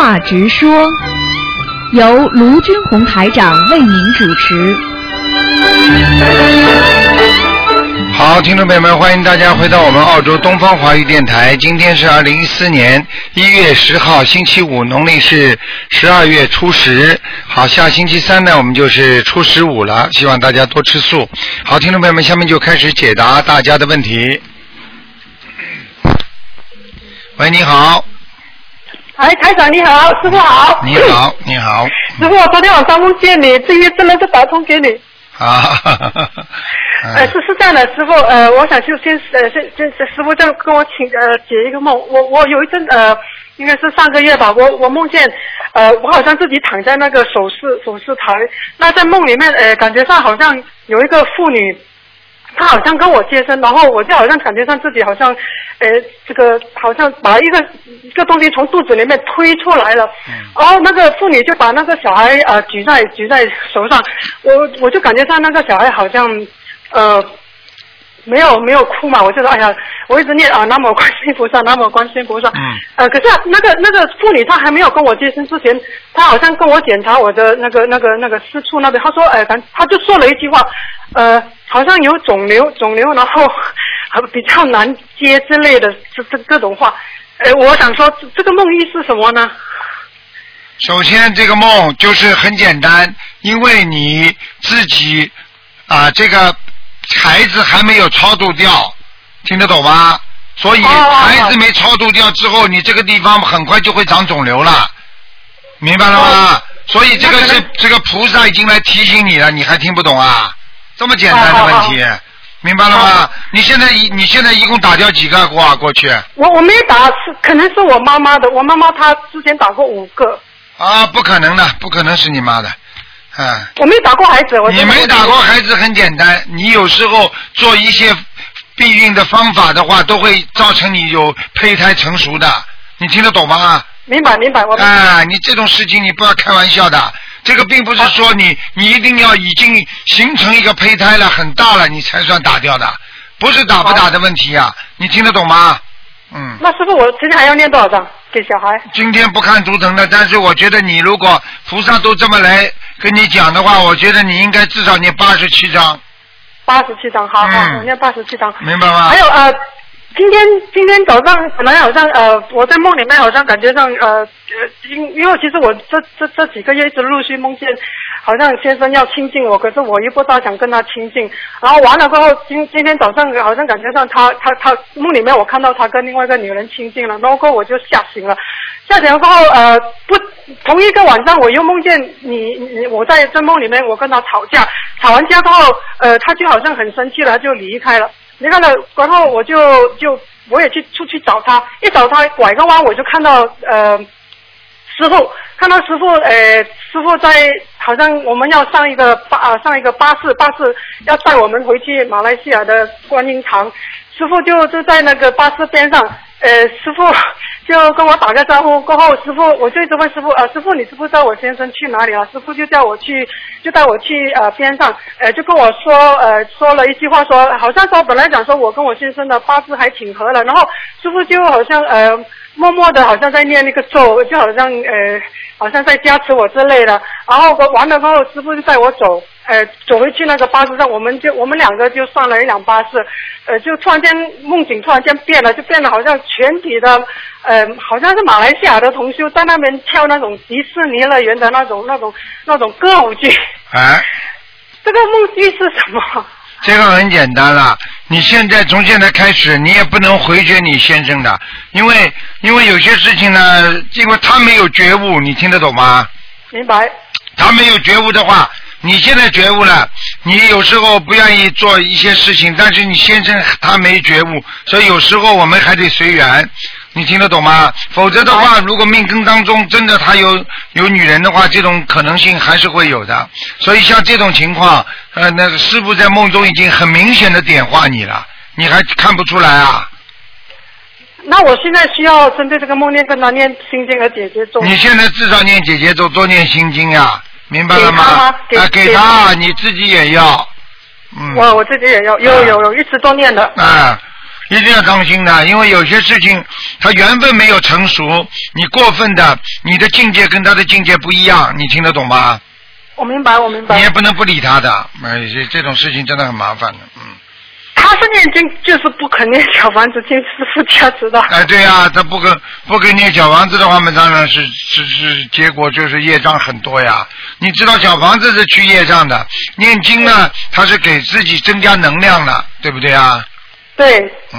话直说，由卢军红台长为您主持。好，听众朋友们，欢迎大家回到我们澳洲东方华语电台。今天是二零一四年一月十号，星期五，农历是十二月初十。好，下星期三呢，我们就是初十五了，希望大家多吃素。好，听众朋友们，下面就开始解答大家的问题。喂，你好，哎，台长你好，师傅好。你好，你好，师傅，我昨天晚上梦见你，这月真的是打通给你。啊，呃，是是这样的，师傅，呃，我想就先呃先先师傅这样跟我请呃解一个梦。我我有一阵呃，应该是上个月吧，我我梦见呃我好像自己躺在那个手术手术台，那在梦里面呃感觉上好像有一个妇女。她好像跟我接生，然后我就好像感觉上自己好像，呃，这个好像把一个一个东西从肚子里面推出来了，然后那个妇女就把那个小孩呃举在举在手上，我我就感觉上那个小孩好像呃没有没有哭嘛，我就说哎呀，我一直念啊南无观世音菩萨，南无观世音菩萨，嗯。呃，可是、啊、那个那个妇女她还没有跟我接生之前，她好像跟我检查我的那个那个那个私处那边，她说，哎、反她就说了一句话，呃，好像有肿瘤，肿瘤，然后呃比较难接之类的这这各种话，呃，我想说这这个梦意是什么呢？首先，这个梦就是很简单，因为你自己啊，这个孩子还没有超度掉，听得懂吗？所以孩子没超度掉之后，你这个地方很快就会长肿瘤了，明白了吗？所以这个是这个菩萨已经来提醒你了，你还听不懂啊？这么简单的问题，明白了吗好？你现在一你现在一共打掉几个过啊？过去我我没打，是可能是我妈妈的，我妈妈她之前打过五个，啊，不可能的，不可能是你妈的，嗯。我没打过孩子，我你没打过孩子很简单，你有时候做一些避孕的方法的话，都会造成你有胚胎成熟的，你听得懂吗？明白明白，我明白啊，你这种事情你不要开玩笑的，这个并不是说你你一定要已经形成一个胚胎了很大了你才算打掉的，不是打不打的问题啊，你听得懂吗？嗯。那师傅，我今天还要念多少张给小孩？今天不看图腾的，但是我觉得你如果菩萨都这么来跟你讲的话，我觉得你应该至少念八十七章，八十七张，好好，念八十七张。明白吗？还有呃，今天今天早上本来好像呃，我在梦里面好像感觉上呃呃，因因为其实我这这这几个月一直陆续梦见，好像先生要亲近我，可是我又不大想跟他亲近，然后完了过后，今今天早上好像感觉上他他他梦里面我看到他跟另外一个女人亲近了，然后我就吓醒了，吓醒了过后呃不同一个晚上我又梦见你你我在这梦里面我跟他吵架，吵完架过后呃他就好像很生气了，他就离开了。离开了，然后我就就我也去出去找他，一找他拐个弯我就看到呃师傅，看到师傅呃师傅在好像我们要上一个巴啊上一个巴士，巴士要带我们回去马来西亚的观音堂，师傅就就在那个巴士边上，呃师傅 就跟我打个招呼，过后师傅我就一直问师傅啊师傅你知不知道我先生去哪里了？师傅就叫我去就带我去呃边上，呃就跟我说呃说了一句话说好像说本来讲说我跟我先生的八字还挺合了，然后师傅就好像呃默默的好像在念那个咒，就好像呃好像在加持我之类的，然后我完了之后师傅就带我走。呃，走回去那个巴士上，我们就我们两个就上了一辆巴士，呃，就突然间梦境突然间变了，就变得好像全体的，呃，好像是马来西亚的同修在那边跳那种迪士尼乐园的那种那种那种歌舞剧。啊，这个梦境是什么？这个很简单了。你现在从现在开始，你也不能回绝你先生的，因为因为有些事情呢，因为他没有觉悟，你听得懂吗？明白？他没有觉悟的话，你现在觉悟了，你有时候不愿意做一些事情，但是你先生他没觉悟，所以有时候我们还得随缘。你听得懂吗？否则的话，如果命根当中真的他有有女人的话，这种可能性还是会有的。所以像这种情况，呃，那个师傅在梦中已经很明显的点化你了，你还看不出来啊？那我现在需要针对这个梦念跟他念心经和姐姐咒。你现在至少念姐姐咒，多念心经呀，明白了给他吗给啊，给给他，他你自己也要。嗯。我我自己也要有有有一直都念的。啊，一定要当心的，因为有些事情他缘分没有成熟，你过分的，你的境界跟他的境界不一样，你听得懂吗？我明白，我明白。你也不能不理他的，哎，这这种事情真的很麻烦的，嗯。他是念经，就是不肯念小房子，听师傅加持的。哎，对呀、他不肯不肯念小房子的话嘛，当然是是是，结果就是业障很多呀。你知道小房子是去业障的，念经呢，它是给自己增加能量的，对不对啊？对，嗯，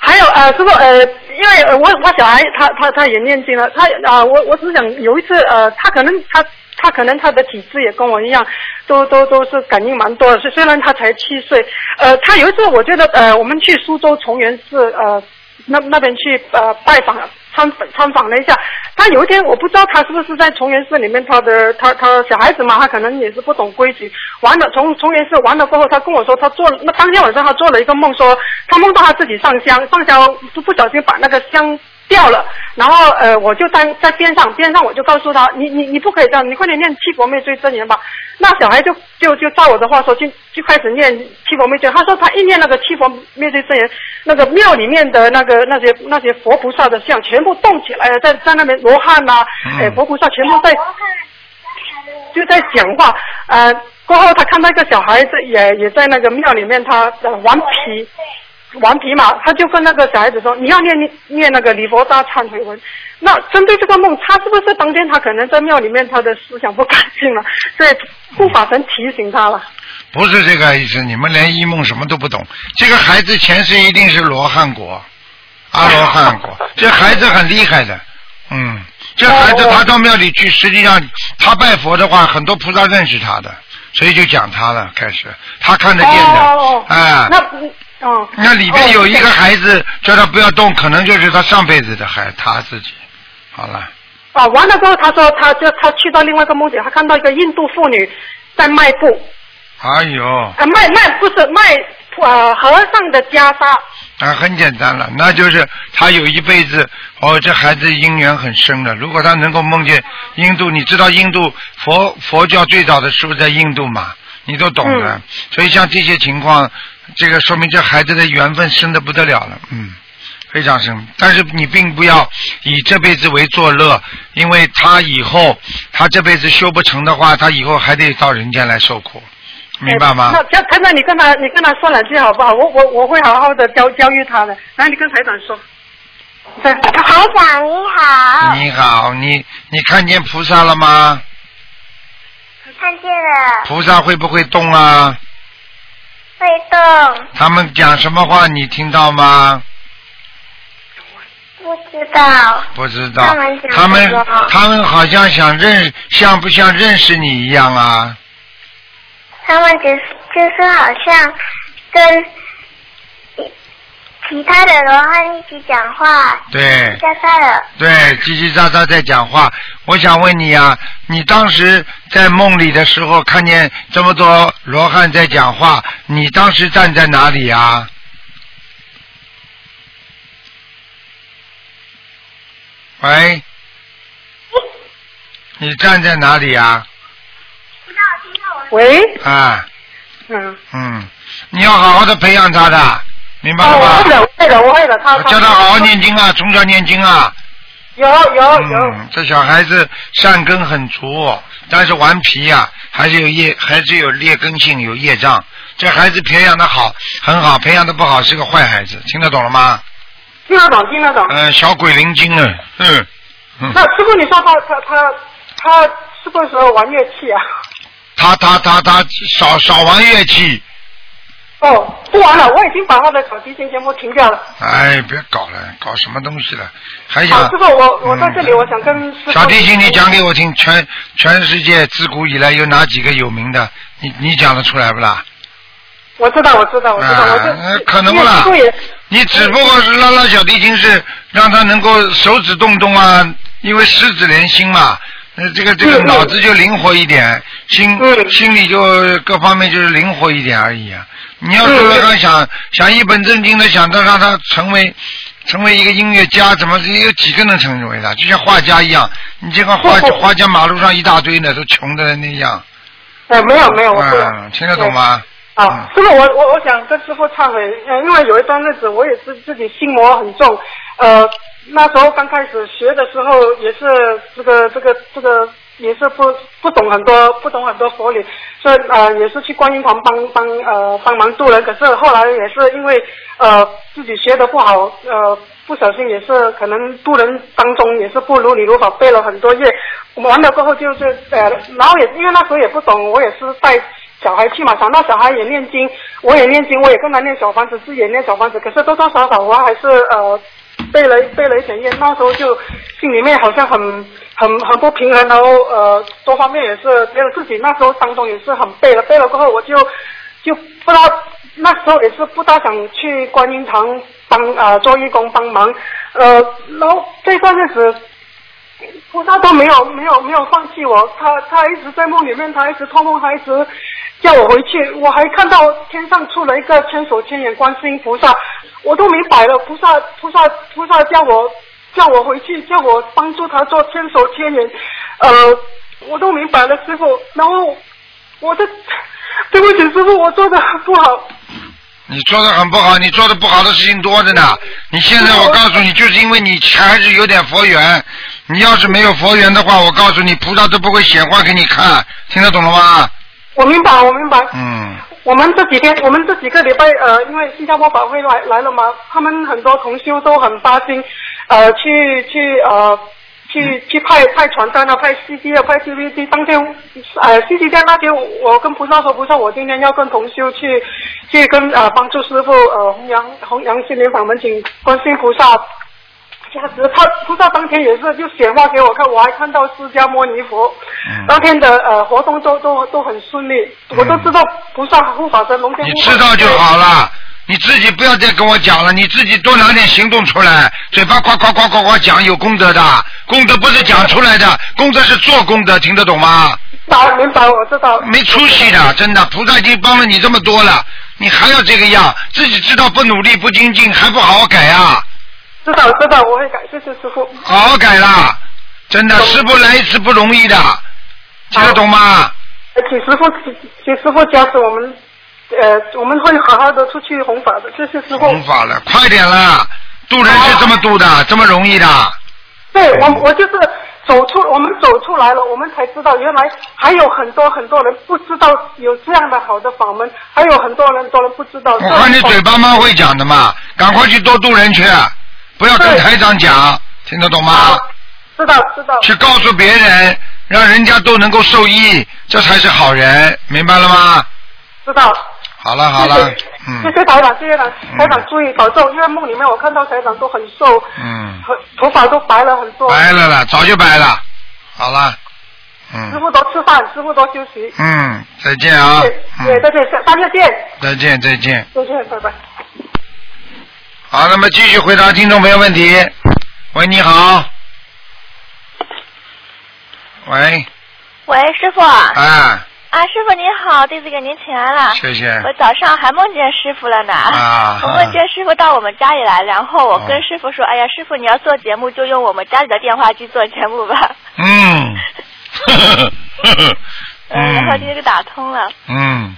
还有呃，师傅呃，因为呃我我小孩他他他也念经了，他啊、我我只是想有一次呃，他可能他他可能他的体质也跟我一样，都都都是感应蛮多的，虽虽然他才七岁，呃，他有一次我觉得呃，我们去苏州崇元寺呃那那边去呃拜访参参访了一下，他有一天我不知道他是不是在崇元寺里面，他的他他小孩子嘛，他可能也是不懂规矩，完了从崇元寺完了过后，他跟我说他做了那当天晚上他做了一个梦，说他梦到他自己上香，上香就不小心把那个香掉了，然后呃我就在在边上边上我就告诉他，你你你不可以这样，你快点念七佛灭罪真言吧。那小孩就就就照我的话说，就就开始念七佛灭罪。他说他一念那个七佛灭罪真言，那个庙里面的那个那些那些佛菩萨的像全部动起来了，在在那边罗汉呐、嗯哎佛菩萨全部在就在讲话。呃，过后他看到一个小孩子也也在那个庙里面，他呃顽皮。顽皮嘛，他就跟那个小孩子说：“你要念念念那个礼佛大忏悔文。”那针对这个梦，他是不是当天他可能在庙里面他的思想不干净了，所以护法神提醒他了？不是这个意思，你们连一梦什么都不懂。这个孩子前世一定是罗汉果，阿罗汉果，这孩子很厉害的，嗯，这孩子哦他到庙里去，实际上他拜佛的话，很多菩萨认识他的，所以就讲他了，开始。他看得见的，哦，哎，那嗯哦，那里边有一个哦孩子叫他不要动，可能就是他上辈子的孩他自己。好了，啊，完了之后，他说他就他去到另外一个梦境，他看到一个印度妇女在卖布，哎呦，啊卖卖不是卖呃和尚的袈裟，啊，很简单了，那就是他有一辈子，哦，这孩子姻缘很深的。如果他能够梦见印度，你知道印度佛佛教最早的是不是在印度嘛？你都懂的。嗯所以像这些情况，这个说明这孩子的缘分深的不得了了，嗯，非常深。但是你并不要以这辈子为作乐，因为他以后他这辈子修不成的话，他以后还得到人间来受苦，明白吗？那台台长，你跟他你跟他说两句好不好？我我我会好好的教教育他的。来，你跟台长说。对，台长你好，你好，你你看见菩萨了吗？看见了，菩萨会不会动啊？会动，他们讲什么话你听到吗？不知道，不知道他们。讲他们他们好像想认，像不像认识你一样啊？他们只是就是好像跟其他的罗汉一起讲话，对。喳喳的，对，叽叽喳喳在讲话。我想问你啊，你当时在梦里的时候看见这么多罗汉在讲话，你当时站在哪里啊？喂，你站在哪里啊？喂，啊，嗯，嗯，你要好好的培养他的，明白了哦，我吗会？的，我会的，我会的。他我叫他好好念经啊，从小念经啊。有有有，嗯，这小孩子善根很足，但是顽皮呀、还是有业，还是有劣根性，有业障。这孩子培养的好，很好；培养的不好，是个坏孩子。听得懂了吗？听得懂，听得懂。嗯、小鬼灵精了，嗯，嗯那师傅，你说他他他他是不是玩乐器啊？他他他他少少玩乐器，哦，不玩了，我已经把他的小提琴全部停掉了。哎，别搞了，搞什么东西了？还好，想师傅，我我在这里，嗯我想跟师傅。小提琴，你讲给我听，全全世界自古以来有哪几个有名的？你你讲得出来不啦？我知道，我知道，我知道，我啊就可能不啦你只不过是拉拉小提琴，是让他能够手指动动啊，因为十指连心嘛，呃，这个这个脑子就灵活一点，心嗯心里就各方面就是灵活一点而已啊。你要嗯说让他想想一本正经的想着让他成为成为一个音乐家，怎么有几个能成为的？就像画家一样，你这个画画家马路上一大堆呢，都穷的那样。哎没有没有，我。嗯，听得懂吗？啊，这个，我我我想跟师傅忏悔，呃，因为有一段日子我也是自己心魔很重，呃，那时候刚开始学的时候也是这个这个这个也是不不懂很多不懂很多佛理，所以呃也是去观音堂帮帮呃帮忙渡人，可是后来也是因为呃自己学的不好，呃不小心也是可能渡人当中也是不如理如法背了很多页，完了过后就是呃然后也因为那时候也不懂，我也是带。小孩去嘛，想到小孩也念经，我也念经，我也跟他念小房子，自己也念小房子。可是多多少少我还是呃背了背了一点烟，那时候就心里面好像很很很不平衡，然后呃多方面也是觉得自己那时候当中也是很背了，背了过后我就就不知道那时候也是不大想去观音堂帮啊做义工帮忙，呃然后这段日子。菩萨都没有没有没有放弃我，他他一直在梦里面，他一直托梦，他一直叫我回去。我还看到天上出了一个千手千眼观世音菩萨，我都明白了，菩萨菩萨菩萨叫我叫我回去，叫我帮助他做千手千眼，呃，我都明白了，师傅。然后我的对不起，师傅，我做的不好。你做的很不好，你做的不好的事情多着呢。你现在我告诉你，就是因为你还是有点佛缘。你要是没有佛缘的话，我告诉你，菩萨都不会显化给你看。听得懂了吗？我明白，我明白。嗯。我们这几天，我们这几个礼拜，呃，因为新加坡法会来来了嘛，他们很多同修都很发心，呃，去去呃。去去派派传单啊，派 CD 啊，派 DVD。当天，呃，CD 在那天，我跟菩萨说，菩萨，我今天要跟同修去去跟呃帮助师傅呃弘扬弘扬心灵法门，请观世音菩萨加持。他菩萨当天也是就显化给我看，我还看到释迦摩尼佛。当天的呃活动都都都很顺利，我都知道菩萨护法神龙天。你知道就好了。你自己不要再跟我讲了，你自己多拿点行动出来，嘴巴夸夸夸夸夸讲有功德的，功德不是讲出来的，功德是做功德，听得懂吗？明明白，我知道。没出息的，真的，菩萨已经帮了你这么多了，你还要这个样，自己知道不努力不精进，还不好好改啊？知道知道，我会改，谢谢师傅。好好改啦，真的，师傅来一次不容易的，听得懂吗？请师傅，请师傅加持我们。呃，我们会好好的出去弘法的，谢谢师傅。弘法了，快点啦，渡人是这么渡的，这么容易的。对，我我就是走出，我们走出来了，我们才知道原来还有很多很多人不知道有这样的好的法门，还有很多人都不知道。我看你嘴巴蛮会讲的嘛，赶快去多渡人去，不要跟台长讲，听得懂吗？知道知道。去告诉别人，让人家都能够受益，这才是好人，明白了吗？知道。好了好了，嗯，谢谢台长，谢谢台长台长注意保重，因为梦里面我看到台长都很瘦，嗯，头发都白了很多，白了了，早就白了，好了，嗯，师傅多吃饭，师傅多休息，嗯，再见啊，对，再见，下次见，再见再见，再见，拜拜。好，那么继续回答听众朋友问题。喂，你好。喂。喂，师傅。啊。啊，师傅您好，弟子给您请安了。谢谢。我早上还梦见师傅了呢。啊。我梦见师傅到我们家里来，然后我跟师傅说：“哎呀，师傅你要做节目，就用我们家里的电话机做节目吧。”嗯。嗯，然后今天就打通了。嗯。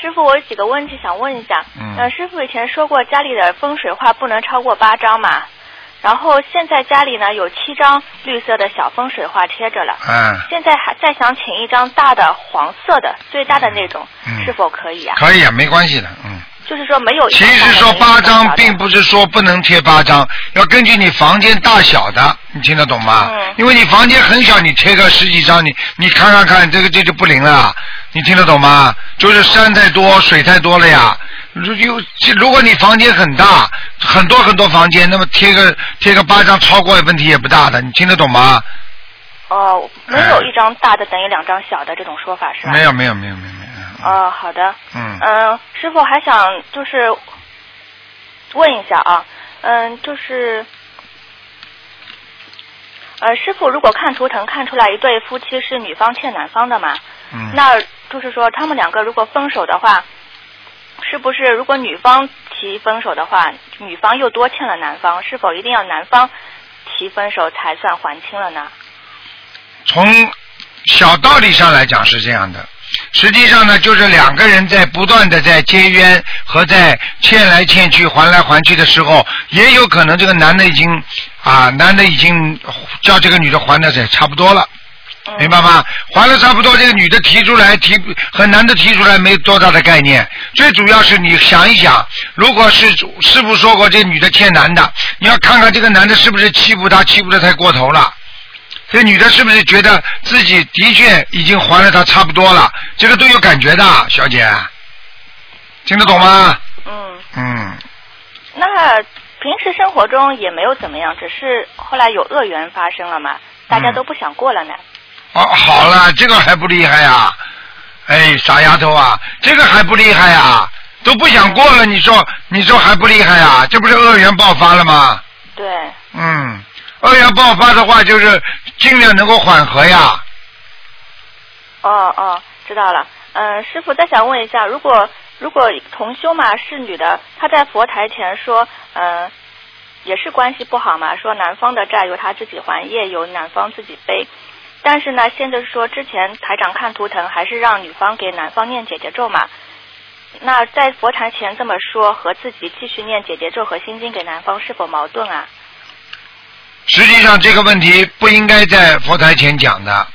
师傅，我有几个问题想问一下。嗯。师傅以前说过家里的风水画不能超过八张嘛？然后现在家里呢有七张绿色的小风水画贴着了，嗯，现在还再想请一张大的黄色的最大的那种，是否可以啊？可以啊，没关系的，嗯。就是说没有。其实说八张并不是说不能贴八张，要根据你房间大小的，你听得懂吗？嗯。因为你房间很小，你贴个十几张，你你看看看，这个这就不灵了，你听得懂吗？就是山太多，水太多了呀。如有，如果你房间很大，很多很多房间，那么贴个贴个八张，超过问题也不大的，你听得懂吗？哦，没有一张大的等于两张小的这种说法是吧？没有没有没有没有没有。哦，好的。嗯。嗯，师傅还想就是问一下啊，嗯，就是呃，师傅如果看图腾看出来一对夫妻是女方欠男方的嘛？嗯。那就是说他们两个如果分手的话。是不是如果女方提分手的话，女方又多欠了男方，是否一定要男方提分手才算还清了呢？从小道理上来讲是这样的，实际上呢，就是两个人在不断的在结冤和在欠来欠去、还来还去的时候，也有可能这个男的已经啊，男的已经叫这个女的还的也差不多了。明白吗？还了差不多，这个女的提出来提和男的提出来没多大的概念。最主要是你想一想，如果是师傅说过这女的欠男的，你要看看这个男的是不是欺负她，欺负的太过头了。这女的是不是觉得自己的确已经还了他差不多了？这个都有感觉的，小姐，听得懂吗？嗯，嗯，那平时生活中也没有怎么样，只是后来有恶缘发生了嘛，大家都不想过了呢。哦，好了，这个还不厉害呀？哎，傻丫头啊，这个还不厉害呀？都不想过了，你说你说还不厉害呀？这不是恶缘爆发了吗？对，嗯，恶缘爆发的话，就是尽量能够缓和呀。哦哦，知道了。嗯，师傅再想问一下，如果如果同修嘛是女的，她在佛台前说，嗯，也是关系不好嘛，说男方的债由他自己还，业由男方自己背。但是呢，现在说之前台长看图腾还是让女方给男方念姐姐咒嘛。那在佛台前这么说，和自己继续念姐姐咒和心经给男方是否矛盾啊？实际上这个问题不应该在佛台前讲的，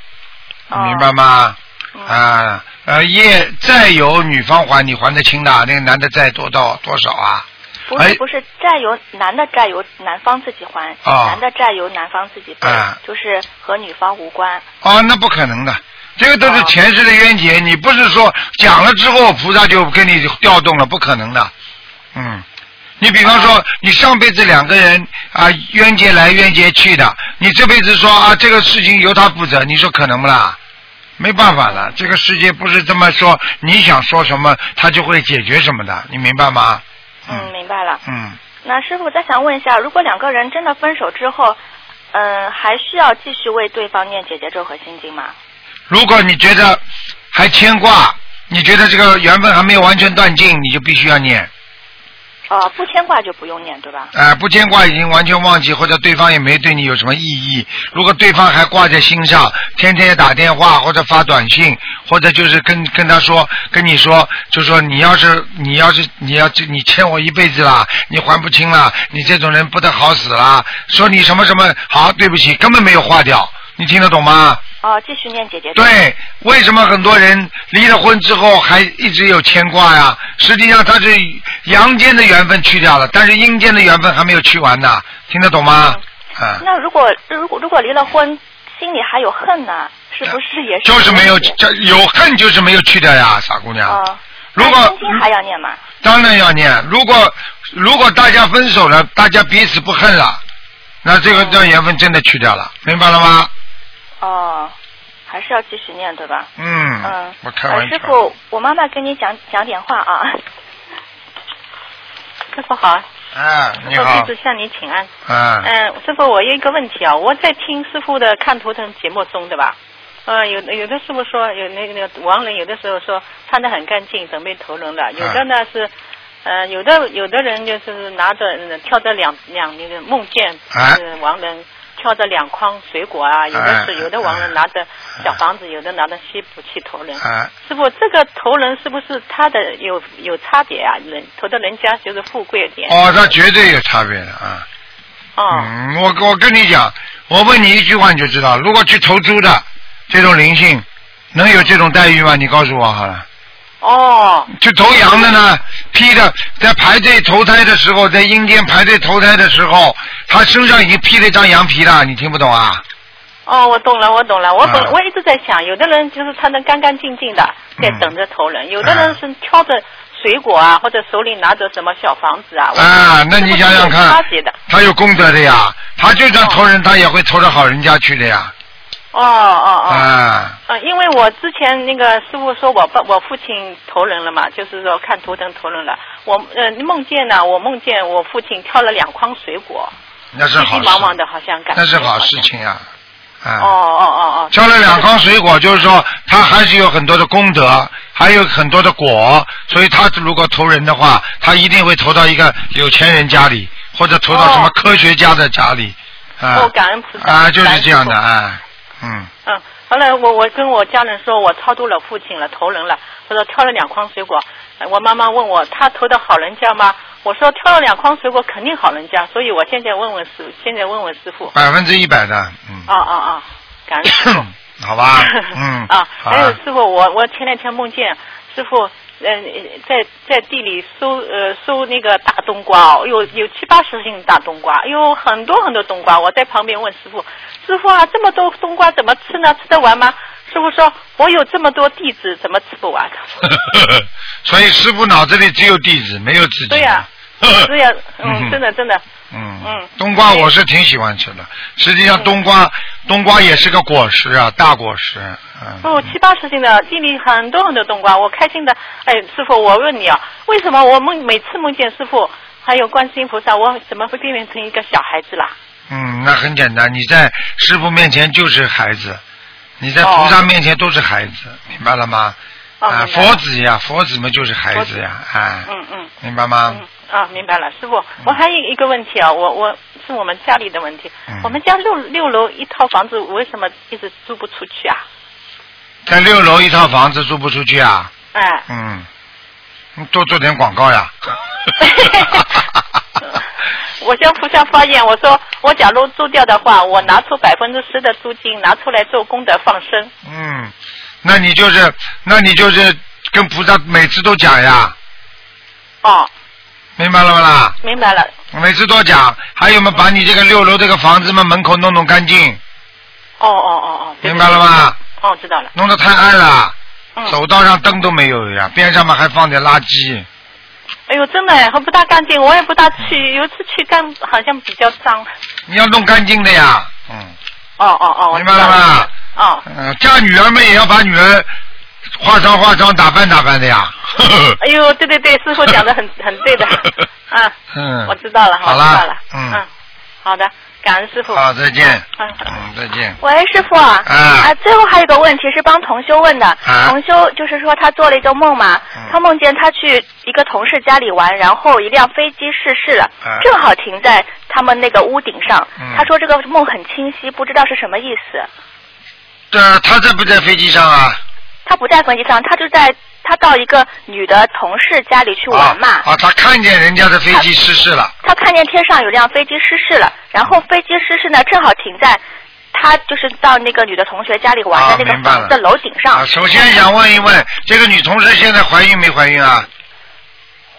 哦明白吗？嗯啊，呃，业债由女方还，你还得清的，那个男的债多到多少啊？哎不是不是，债由男的债由男方自己还，哦男的债由男方自己背，啊就是和女方无关。哦，那不可能的，这个都是哦前世的冤结，你不是说讲了之后菩萨就跟你调动了，不可能的。嗯，你比方说，你上辈子两个人啊冤结来冤结去的，你这辈子说啊这个事情由他负责，你说可能不啦？没办法了，这个世界不是这么说，你想说什么，他就会解决什么的，你明白吗？嗯，明白了。嗯，那师傅再想问一下，如果两个人真的分手之后，嗯，还需要继续为对方念姐姐咒和心经吗？如果你觉得还牵挂，你觉得这个缘分还没有完全断尽，你就必须要念。哦，不牵挂就不用念，对吧？啊，不牵挂已经完全忘记，或者对方也没对你有什么意义。如果对方还挂在心上，天天打电话或者发短信，或者就是跟跟他说，跟你说，就说你要是你要是你要你欠我一辈子啦，你还不清了，你这种人不得好死啦。说你什么什么好，对不起，根本没有化掉，你听得懂吗？哦，继续念姐姐咒。对，为什么很多人离了婚之后还一直有牵挂呀？实际上他是阳间的缘分去掉了，但是阴间的缘分还没有去完呢，听得懂吗？啊，那如果如果如果离了婚，心里还有恨呢，是不是也是？就是没有，这有恨就是没有去掉呀，傻姑娘。哦，如果那心经还要念吗？当然要念，如果如果大家分手了，大家彼此不恨了，那这个这缘分真的去掉了，明白了吗？哦，还是要继续念，对吧？嗯，嗯，我开呃玩笑。师傅，我妈妈跟你讲讲点话啊。师傅好，啊，你好弟，子向你请安。嗯，嗯，师傅，我有一个问题啊，我在听师傅的看图腾节目中，对吧？呃，有的有的师傅说有那个那个亡人，有的时候说穿的很干净，准备投人了；有的呢是，呃，有的有的人就是拿着呃挑着两两那个梦见哎是亡人挑着两筐水果啊，有的是哎有的亡人拿着小房子，有的拿着西补去投人。哎，师傅，这个投人是不是他的有有差别啊？人投的人家就是富贵点。哦，那绝对有差别的啊。哦。嗯，我我跟你讲，我问你一句话你就知道，如果去投猪的这种灵性，能有这种待遇吗？你告诉我好了。哦去投羊的呢，披着在排队投胎的时候，在阴间排队投胎的时候，他身上已经披了一张羊皮了，你听不懂啊？哦，我懂了，我懂了。我本、啊我一直在想，有的人就是穿得干干净净的，在嗯等着投人；有的人是挑着水果啊，或者手里拿着什么小房子啊。啊，那你想想看差别的。，他有功德的呀，他就算投人，他也会投到好人家去的呀。哦哦哦。啊，呃，因为我之前那个师傅说我爸我父亲投人了嘛，就是说看图腾投人了。我呃梦见呢，我梦见我父亲挑了两筐水果，急那是好忙忙的，好像感觉那是好事情呀。啊。哦哦哦哦。挑了两筐水果，就是说他还是有很多的功德，还有很多的果，所以他如果投人的话，他一定会投到一个有钱人家里，或者投到什么哦科学家的家里，啊哦，感恩菩萨。啊，就是这样的啊，嗯，嗯，后来我我跟我家人说，我超度了父亲了，投人了。他说挑了两筐水果，呃我妈妈问我他投的好人家吗？我说挑了两筐水果肯定好人家，所以我现在问问师，现在问问师傅。百分之一百的，嗯，啊啊啊！感恩师傅。好吧，嗯，啊，还有师傅，我我前两天梦见师傅，嗯、在在地里收呃收那个大冬瓜哦，有有七八十斤大冬瓜，有很多很多冬瓜。我在旁边问师傅，师傅啊，这么多冬瓜怎么吃呢？吃得完吗？师傅说，我有这么多弟子，怎么吃不完？所以师傅脑子里只有弟子，没有自己。对呀、对呀，嗯，嗯真的真的，嗯嗯冬瓜我是挺喜欢吃的，实际上冬瓜冬瓜也是个果实啊，大果实，嗯。哦，七八十斤的地里很多很多冬瓜，我开心的。哎，师傅，我问你啊，为什么我梦每次梦见师傅还有观世音菩萨，我怎么会变成一个小孩子啦？嗯，那很简单，你在师傅面前就是孩子，你在哦菩萨面前都是孩子，明白了吗？哦，啊，佛子呀，佛子们就是孩子呀，啊，嗯嗯明白吗？嗯啊，明白了，师傅，我还有一个问题啊，我我是我们家里的问题，嗯我们家六六楼一套房子为什么一直租不出去啊？在六楼一套房子租不出去啊？哎，嗯，你多做点广告呀。我向菩萨发愿，我说我假如租掉的话，我拿出百分之十的租金拿出来做功德放生。嗯，那你就是，那你就是跟菩萨每次都讲呀，哦，明白了不啦？明白了。每次都讲，还有嘛，把你这个六楼这个房子嘛门口弄弄干净，哦哦哦哦，明白了？吗？哦，知道了。弄得太暗了，嗯。走道上灯都没有呀，边上嘛还放点垃圾。哎呦，真的哎，很不大干净，我也不大去。有一次去干，好像比较脏。你要弄干净的呀，嗯，哦哦哦，明白了吗？哦，嗯，嫁女儿们也要把女儿化妆化妆、打扮打扮的呀。哎呦，对对对，师傅讲的很很对的。啊，嗯，我知道了，好我知道了。嗯，好的，感恩师傅。好，再见。嗯。嗯，再见。喂，师傅啊，啊最后还有一个问题是帮同修问的。啊同修就是说他做了一个梦嘛，嗯他梦见他去一个同事家里玩，然后一辆飞机失事了，啊正好停在他们那个屋顶上。嗯他说这个梦很清晰，不知道是什么意思。这他在不在飞机上啊？他不在飞机上，他就在他到一个女的同事家里去玩嘛。啊，他看见人家的飞机失事了。他看见天上有辆飞机失事了，然后飞机失事呢，正好停在他就是到那个女的同学家里玩的那个的楼顶上。啊，首先想问一问，这个女同事现在怀孕没怀孕啊？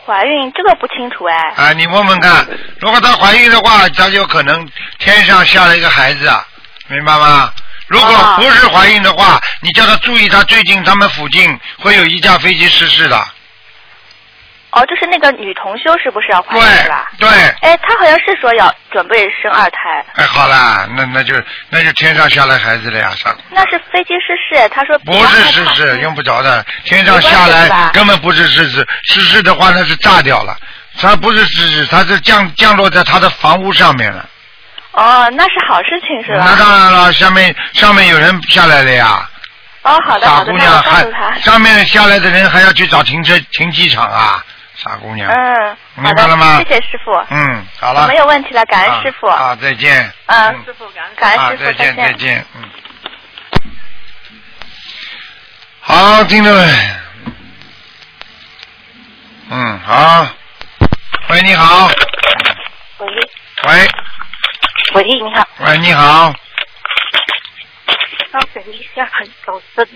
怀孕这个不清楚哎。啊，你问问看，如果她怀孕的话，她就可能天上下了一个孩子，啊，明白吗？如果哦不是怀孕的话，你叫她注意，她最近他们附近会有一架飞机失事的。哦，就是那个女同修是不是要怀对孕是吧？对，哎，她好像是说要准备生二胎，哎，好啦，那那就那就天上下来孩子了呀，上。那是飞机失事，她说不是失事，用不着的，天上下来根本不是失事，失事的话那是炸掉了，它不是失事，它是降降落在他的房屋上面了。哦，那是好事情是吧？那当然了，下面上面有人下来了呀，哦，好的傻好的，那姑娘还我告诉她。上面下来的人还要去找停车停机场啊，傻姑娘。嗯，明白了吗，谢谢师傅。嗯，好了。没有问题了，感恩师傅。啊，啊再见。嗯嗯师傅感恩。啊，感恩师傅，再见见。再见，嗯。好，听众们，嗯，好。喂，你好。喂喂，喂，你好，喂，你好。稍等一下，很小声。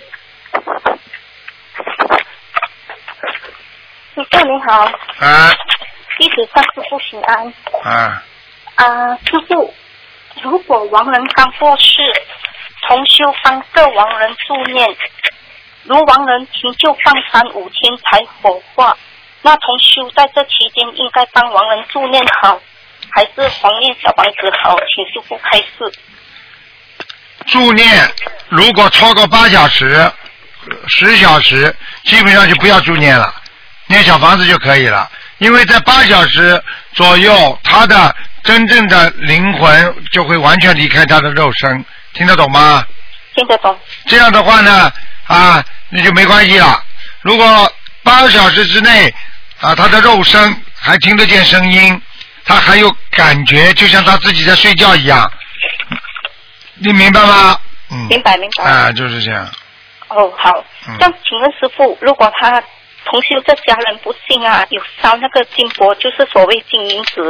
师傅你好，啊弟子向师傅请安。啊，啊、师傅，如果亡人刚过世，同修帮各亡人助念，如亡人停就放三五天才火化，那同修在这期间应该帮亡人助念好，还是黄念小房子好？请师傅开示。助念如果超过八小时、十小时，基本上就不要助念了，念小房子就可以了。因为在八小时左右，他的真正的灵魂就会完全离开他的肉身，听得懂吗？听得懂？这样的话呢，啊，那就没关系了。如果八小时之内，啊，他的肉身还听得见声音，他还有感觉，就像他自己在睡觉一样，你明白吗？嗯。明白明白。啊，就是这样。哦，好。嗯这样，请问师傅，如果他同修这家人不幸啊，有烧那个金箔，就是所谓金银纸，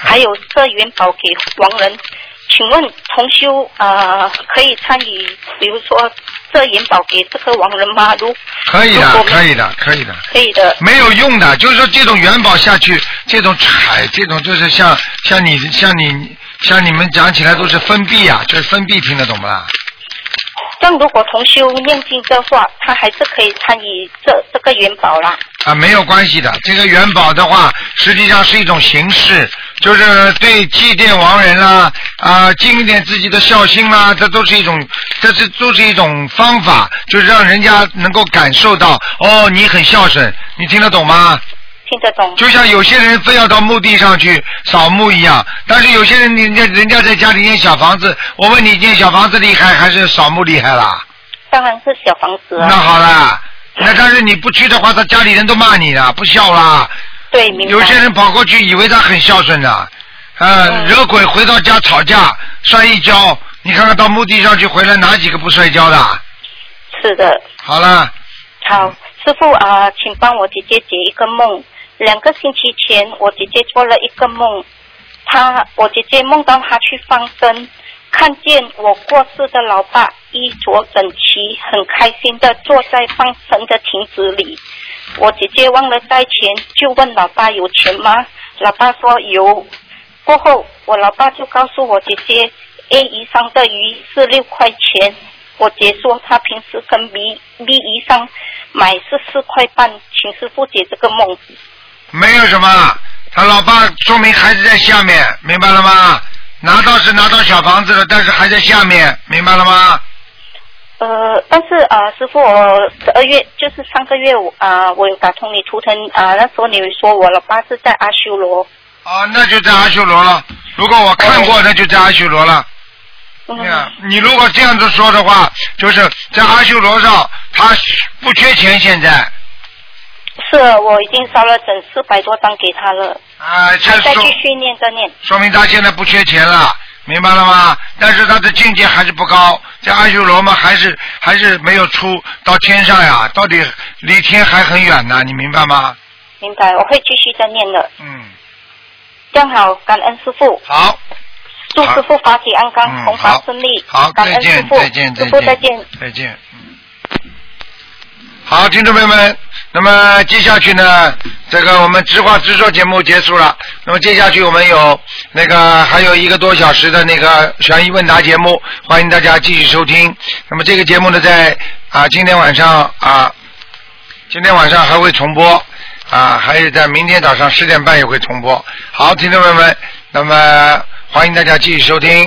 还有这元宝给亡人，请问同修呃可以参与，比如说设元宝给这个亡人吗？如可以的可以的，可以的。可以的。没有用的，就是说这种元宝下去，这种彩，这种就是像像你像你像你们讲起来都是分币啊，就是分币，听得懂不啦？但如果同修念经的话，他还是可以参与这这个元宝啦。啊，没有关系的。这个元宝的话，实际上是一种形式，就是对祭奠亡人啦，啊，尽一点自己的孝心啦，这都是一种，这是都是一种方法，就是让人家能够感受到，哦，你很孝顺，你听得懂吗？听得懂。就像有些人非要到墓地上去扫墓一样，但是有些人人家人家在家里建小房子，我问你建小房子厉害还是扫墓厉害啦？当然是小房子啊。那好啦，那但是你不去的话，他家里人都骂你了，不孝啦。对，明白。有些人跑过去以为他很孝顺的，呃，惹鬼回到家吵架摔一跤，你看看到墓地上去回来哪几个不摔跤的？是的。好了，好，师傅啊、请帮我姐姐解一个梦。两个星期前，我姐姐做了一个梦，她我姐姐梦到她去放生，看见我过世的老爸衣着整齐，很开心的坐在放生的亭子里。我姐姐忘了带钱，就问老爸有钱吗？老爸说有。过后，我老爸就告诉我姐姐，A 以上的鱼是六块钱。我姐说她平时跟 B B 以上买是四块半，请师傅解这个梦。没有什么，他老爸说明还是在下面，明白了吗？拿到是拿到小房子了，但是还在下面，明白了吗？呃，但是啊、呃师傅，我十二月就是上个月我啊、我有打通你图腾啊、那时候你说我老爸是在阿修罗。啊，那就在阿修罗了。如果我看过，那就在阿修罗了。嗯呀，你如果这样子说的话，就是在阿修罗上，他不缺钱，现在是，我已经烧了整四百多张给他了，啊，这说还在继续念着念。说明他现在不缺钱了，明白了吗？但是他的境界还是不高，在阿修罗嘛，还是还是没有出到天上呀，到底离天还很远呢，你明白吗？明白，我会继续再念的。嗯，这样好，感恩师傅。好。祝师傅法体安康，嗯弘法顺利。好，感再见，恩师傅，再见，再师傅再见见。，再见。好，听众朋友们，那么接下去呢，这个我们直话直说节目结束了。那么接下去我们有那个还有一个多小时的那个悬疑问答节目，欢迎大家继续收听。那么这个节目呢，在啊今天晚上啊，今天晚上还会重播啊，还有在明天早上十点半也会重播。好，听众朋友们，那么欢迎大家继续收听。